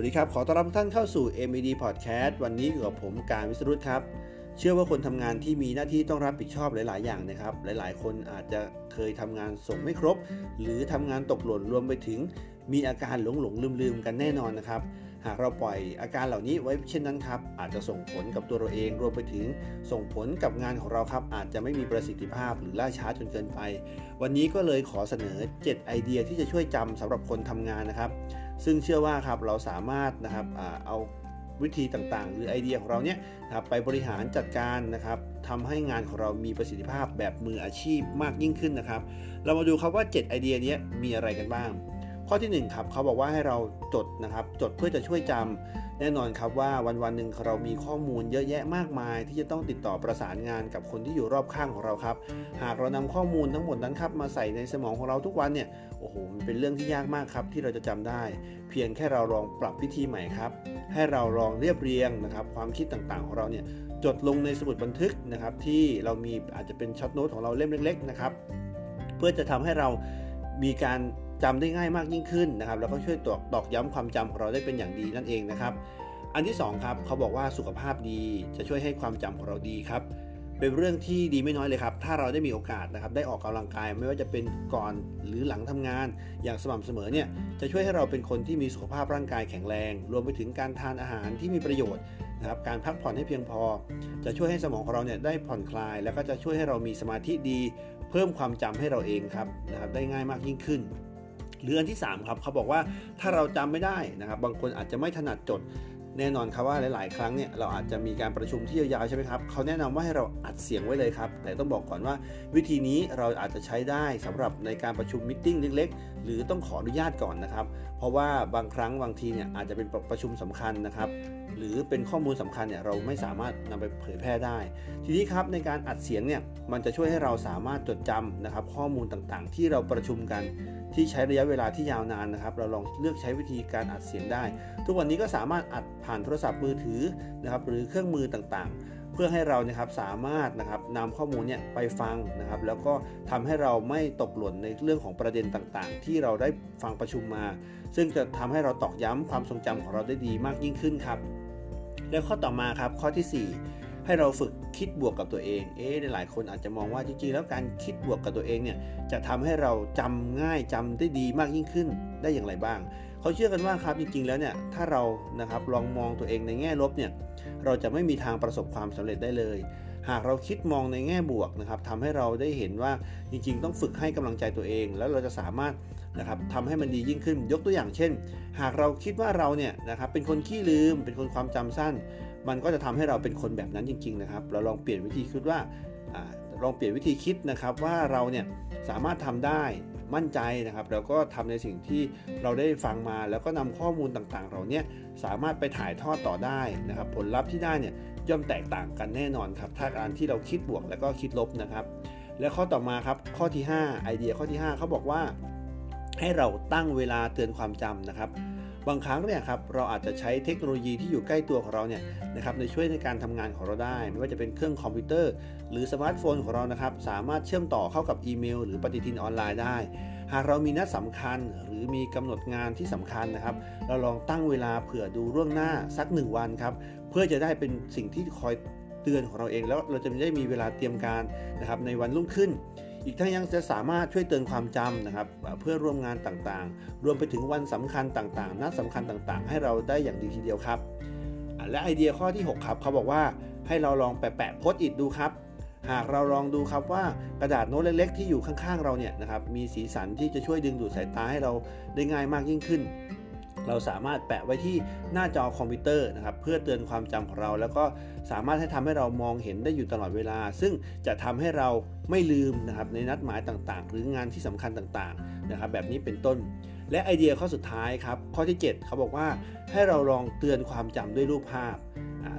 วัสดีครับ ขอต้อนรับทุกท่านเข้าสู่ MED Podcast วันนี้อยู่กับผมการวิสรุตครับ เชื่อว่าคนทำงานที่มีหน้าที่ต้องรับผิดชอบหลาย ๆ อย่างนะครับ หลาย ๆ คนอาจจะเคยทำงานส่งไม่ครบ หรือทำงานตกหล่นรวมไปถึง มีอาการหลงหลงลืมลืมกันแน่นอนนะครับ หากเราปล่อยอาการเหล่านี้ไว้เช่นนั้นครับ อาจจะส่งผลกับตัวเราเอง รวมไปถึงส่งผลกับงานของเราครับ อาจจะไม่มีประสิทธิภาพหรือล่าช้าจนเกินไป วันนี้ก็เลยขอเสนอ 7 ไอเดียที่จะช่วยจำสำหรับคนทำงานนะครับ ซึ่งเชื่อว่าครับเราสามารถนะครับเอาวิธีต่างๆ หรือไอเดียของเราเนี่ยนะครับไปบริหารจัดการนะครับทำให้งานของเรามีประสิทธิภาพแบบมืออาชีพมากยิ่งขึ้นนะครับ เรามาดูครับว่า 7 ไอเดียนี้มีอะไรกันบ้าง ข้อที่1ครับเขาบอกว่าให้เราจดนะครับ จดเพื่อจะช่วยจำแน่นอนครับว่าวันวันหนึ่งเรามีข้อมูลเยอะแยะมากมาย ที่จะต้องติดต่อประสานงานกับคนที่อยู่รอบข้างของเราครับ หากเรานำข้อมูลทั้งหมดนั้นครับมาใส่ในสมองของเราทุกวันเนี่ยโอ้โหมันเป็นเรื่องที่ยากมากครับที่เราจะจำได้ เพียงแค่เราลองปรับวิธีใหม่ครับ ให้เราลองเรียบเรียงนะครับ ความคิดต่างๆ ของเราเนี่ยจดลงในสมุดบันทึกนะครับ ที่เรามีอาจจะเป็นช็อตโน้ตของเราเล่มเล็ก ๆ นะครับ เพื่อจะทำให้เรามีการ จำได้ง่ายมากยิ่งขึ้นนะครับแล้วก็ช่วยตอกตอกย้ำความจำของเราได้เป็นอย่างดีนั่นเองนะครับ อันที่2ครับเขาบอกว่าสุขภาพดีจะช่วยให้ความจำของเราดีครับเป็นเรื่องที่ดีไม่น้อยเลยครับ ถ้าเราได้มีโอกาสนะครับ ได้ออกกำลังกายไม่ว่าจะเป็นก่อนหรือหลังทำงาน อย่างสม่ำเสมอเนี่ย จะช่วยให้เราเป็นคนที่มีสุขภาพร่างกายแข็งแรง รวมไปถึงการทานอาหารที่มีประโยชน์นะครับ การพักผ่อนให้เพียงพอ จะช่วยให้สมองของเราเนี่ยได้ผ่อนคลาย แล้วก็จะช่วยให้เรามีสมาธิดี เพิ่มความจำให้เราเองครับนะครับ ได้ง่ายมากยิ่งขึ้น หรืออันที่ 3 ครับเขาบอกว่าถ้าเราจำไม่ได้นะครับ บางคนอาจจะไม่ถนัดจด แน่นอนครับว่าหลาย ๆ ครั้งเนี่ยเราอาจจะมีการประชุมที่ยาวๆใช่ไหมครับเขาแนะนำว่าให้เราอัดเสียงไว้เลยครับ แต่ต้องบอกก่อนว่าวิธีนี้เราอาจจะใช้ได้สำหรับในการประชุมมิ팅เล็ก ๆ หรือต้องขออนุญาตก่อนนะครับ เพราะว่าบางครั้งบางทีเนี่ยอาจจะเป็นประชุมสำคัญนะครับหรือเป็นข้อมูลสำคัญเนี่ยเราไม่สามารถนำไปเผยแพร่ได้ ทีนี้ครับในการอัดเสียงเนี่ยมันจะช่วยให้เราสามารถจดจำนะครับข้อมูลต่างๆ ที่เราประชุมกันที่ใช้ระยะเวลาที่ยาวนานนะครับ เราลองเลือกใช้วิธีการอัดเสียงได้ ทุกวันนี้ก็สามารถอัดผ่านโทรศัพท์มือถือนะครับหรือเครื่องมือต่างๆ เพื่อให้เรานะครับสามารถนะครับนำข้อมูลเนี่ยไปฟังนะครับแล้วก็ทำให้เราไม่ตกหล่นในเรื่องของประเด็นต่างๆ ที่เราได้ฟังประชุมมา ซึ่งจะทำให้เราตอกย้ำความทรงจำของเราได้ดีมากยิ่งขึ้นครับแล้วข้อต่อมาครับข้อที่ 4ให้เราฝึกคิดบวกกับตัวเอง เอ๊หลายคนอาจจะมองว่าจริงๆ แล้วการคิดบวกกับตัวเองเนี่ยจะทำให้เราจำง่ายจำได้ดีมากยิ่งขึ้น ได้อย่างไรบ้าง เขาเชื่อกันว่าครับจริงๆแล้วเนี่ยถ้าเรานะครับลองมองตัวเองในแง่ลบเนี่ยเราจะไม่มีทางประสบความสำเร็จได้เลย หากเราคิดมองในแง่บวกนะครับทำให้เราได้เห็นว่าจริง ๆ ต้องฝึกให้กำลังใจตัวเอง แล้วเราจะสามารถนะครับทำให้มันดียิ่งขึ้นยกตัวอย่างเช่น หากเราคิดว่าเราเนี่ยนะครับเป็นคนขี้ลืม เป็นคนความจำสั้น มันก็จะทำให้เราเป็นคนแบบนั้นจริง ๆ นะครับ เราลองเปลี่ยนวิธีคิดว่าลองเปลี่ยนวิธีคิดนะครับว่าเราเนี่ยสามารถทำได้ มั่นใจนะครับ แล้วก็ทำในสิ่งที่เราได้ฟังมา แล้วก็นำข้อมูลต่างๆ เราเนี่ยสามารถไปถ่ายทอดต่อได้นะครับ ผลลัพธ์ที่ได้เนี่ยย่อมแตกต่างกันแน่นอนครับ ถ้าการที่เราคิดบวกแล้วก็คิดลบนะครับ และข้อต่อมาครับข้อที่ 5 ไอเดียข้อที่ 5เขาบอกว่า ให้เราตั้งเวลาเตือนความจำนะครับ บางครั้งเนี่ยครับเราอาจจะใช้เทคโนโลยีที่อยู่ใกล้ตัวของเราเนี่ยนะครับในช่วยในการทำงานของเราได้ ไม่ว่าจะเป็นเครื่องคอมพิวเตอร์ หรือสมาร์ทโฟนของเรานะครับสามารถเชื่อมต่อเข้ากับอีเมล หรือปฏิทินออนไลน์ได้ หากเรามีนัดสำคัญหรือมีกำหนดงานที่สำคัญนะครับ เราลองตั้งเวลาเผื่อดูร่วงหน้าสัก1วันครับเพื่อจะได้เป็นสิ่งที่คอยเตือนของเราเองแล้วเราจะได้มีเวลาเตรียมการนะครับในวันรุ่งขึ้น อีกทั้งยังจะสามารถช่วยเตือนความจำนะครับ เพื่อร่วมงานต่างๆ รวมไปถึงวันสำคัญต่างๆ นัดสำคัญต่างๆ ให้เราได้อย่างดีทีเดียวครับ และไอเดียข้อที่ 6 ครับ เขาบอกว่าให้เราลองแปะโพสต์อิดดูครับ หากเราลองดูครับว่ากระดาษโน้ตเล็กๆ ที่อยู่ข้างๆ เราเนี่ยนะครับมีสีสันที่จะช่วยดึงดูดสายตาให้เราได้ง่ายมากยิ่งขึ้น เราสามารถแปะไว้ที่หน้าจอคอมพิวเตอร์นะครับเพื่อเตือนความจำของเรา แล้วก็สามารถให้ทำให้เรามองเห็นได้อยู่ตลอดเวลา ซึ่งจะทำให้เราไม่ลืมนะครับในนัดหมายต่างๆ หรืองานที่สำคัญต่างๆนะครับแบบนี้เป็นต้น และไอเดียข้อสุดท้ายครับข้อที่ 7 เขาบอกว่าให้เราลองเตือนความจำด้วยรูปภาพ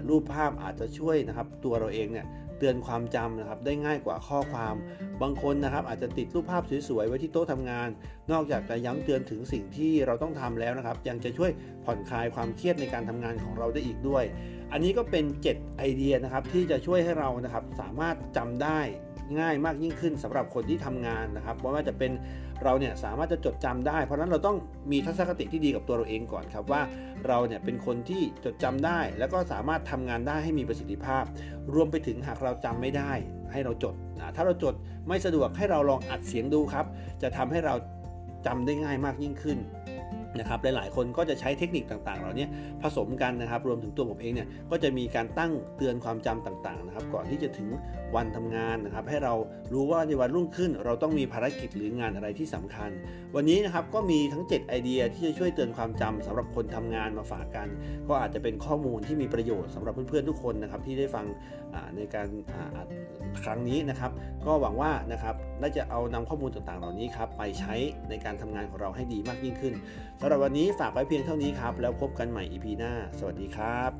รูปภาพอาจจะช่วยนะครับตัวเราเองเนี่ย เตือนความจำนะครับได้ง่ายกว่าข้อความ บางคนนะครับอาจจะติดรูปภาพสวยๆไว้ที่โต๊ะทำงาน นอกจากจะย้ำเตือนถึงสิ่งที่เราต้องทำแล้วนะครับ ยังจะช่วยผ่อนคลายความเครียดในการทำงานของเราได้อีกด้วย อันนี้ก็เป็น 7 ไอเดียนะครับที่จะช่วยให้เรานะครับสามารถจำได้ ง่ายมากยิ่งขึ้นสำหรับคนที่ทำงานนะครับว่าจะเป็นเราเนี่ยสามารถจะจดจำได้ เพราะนั้นเราต้องมีทัศนคติที่ดีกับตัวเราเองก่อนครับว่าเราเนี่ยเป็นคนที่จดจำได้ แล้วก็สามารถทำงานได้ให้มีประสิทธิภาพ รวมไปถึงหากเราจำไม่ได้ ให้เราจดนะถ้าเราจดไม่สะดวกให้เราลองอัดเสียงดูครับ จะทำให้เราจำได้ง่ายมากยิ่งขึ้น นะครับหลายๆคนก็จะใช้เทคนิคต่างๆ เหล่านี้ผสมกันนะครับรวมถึงตัวผมเองเนี่ยก็จะมีการตั้งเตือนความจำต่างๆนะครับก่อนที่จะถึงวันทำงานนะครับให้เรารู้ว่าในวันรุ่งขึ้น เราต้องมีภารกิจหรืองานอะไรที่สำคัญ วันนี้นะครับก็มีทั้ง 7 ไอเดียที่จะช่วยเตือนความจำสำหรับคนทำงานมาฝากกัน ก็อาจจะเป็นข้อมูลที่มีประโยชน์สำหรับเพื่อนๆทุกคนนะครับที่ได้ฟังในการครั้งนี้นะครับก็หวังว่านะครับน่าจะเอานำข้อมูลต่างๆ เหล่านี้ครับไปใช้ในการทำงานของเราให้ดีมากยิ่งขึ้นสำหรับวันนี้ฝากไว้เพียงเท่านี้ครับ แล้วพบกันใหม่ EP หน้า สวัสดีครับ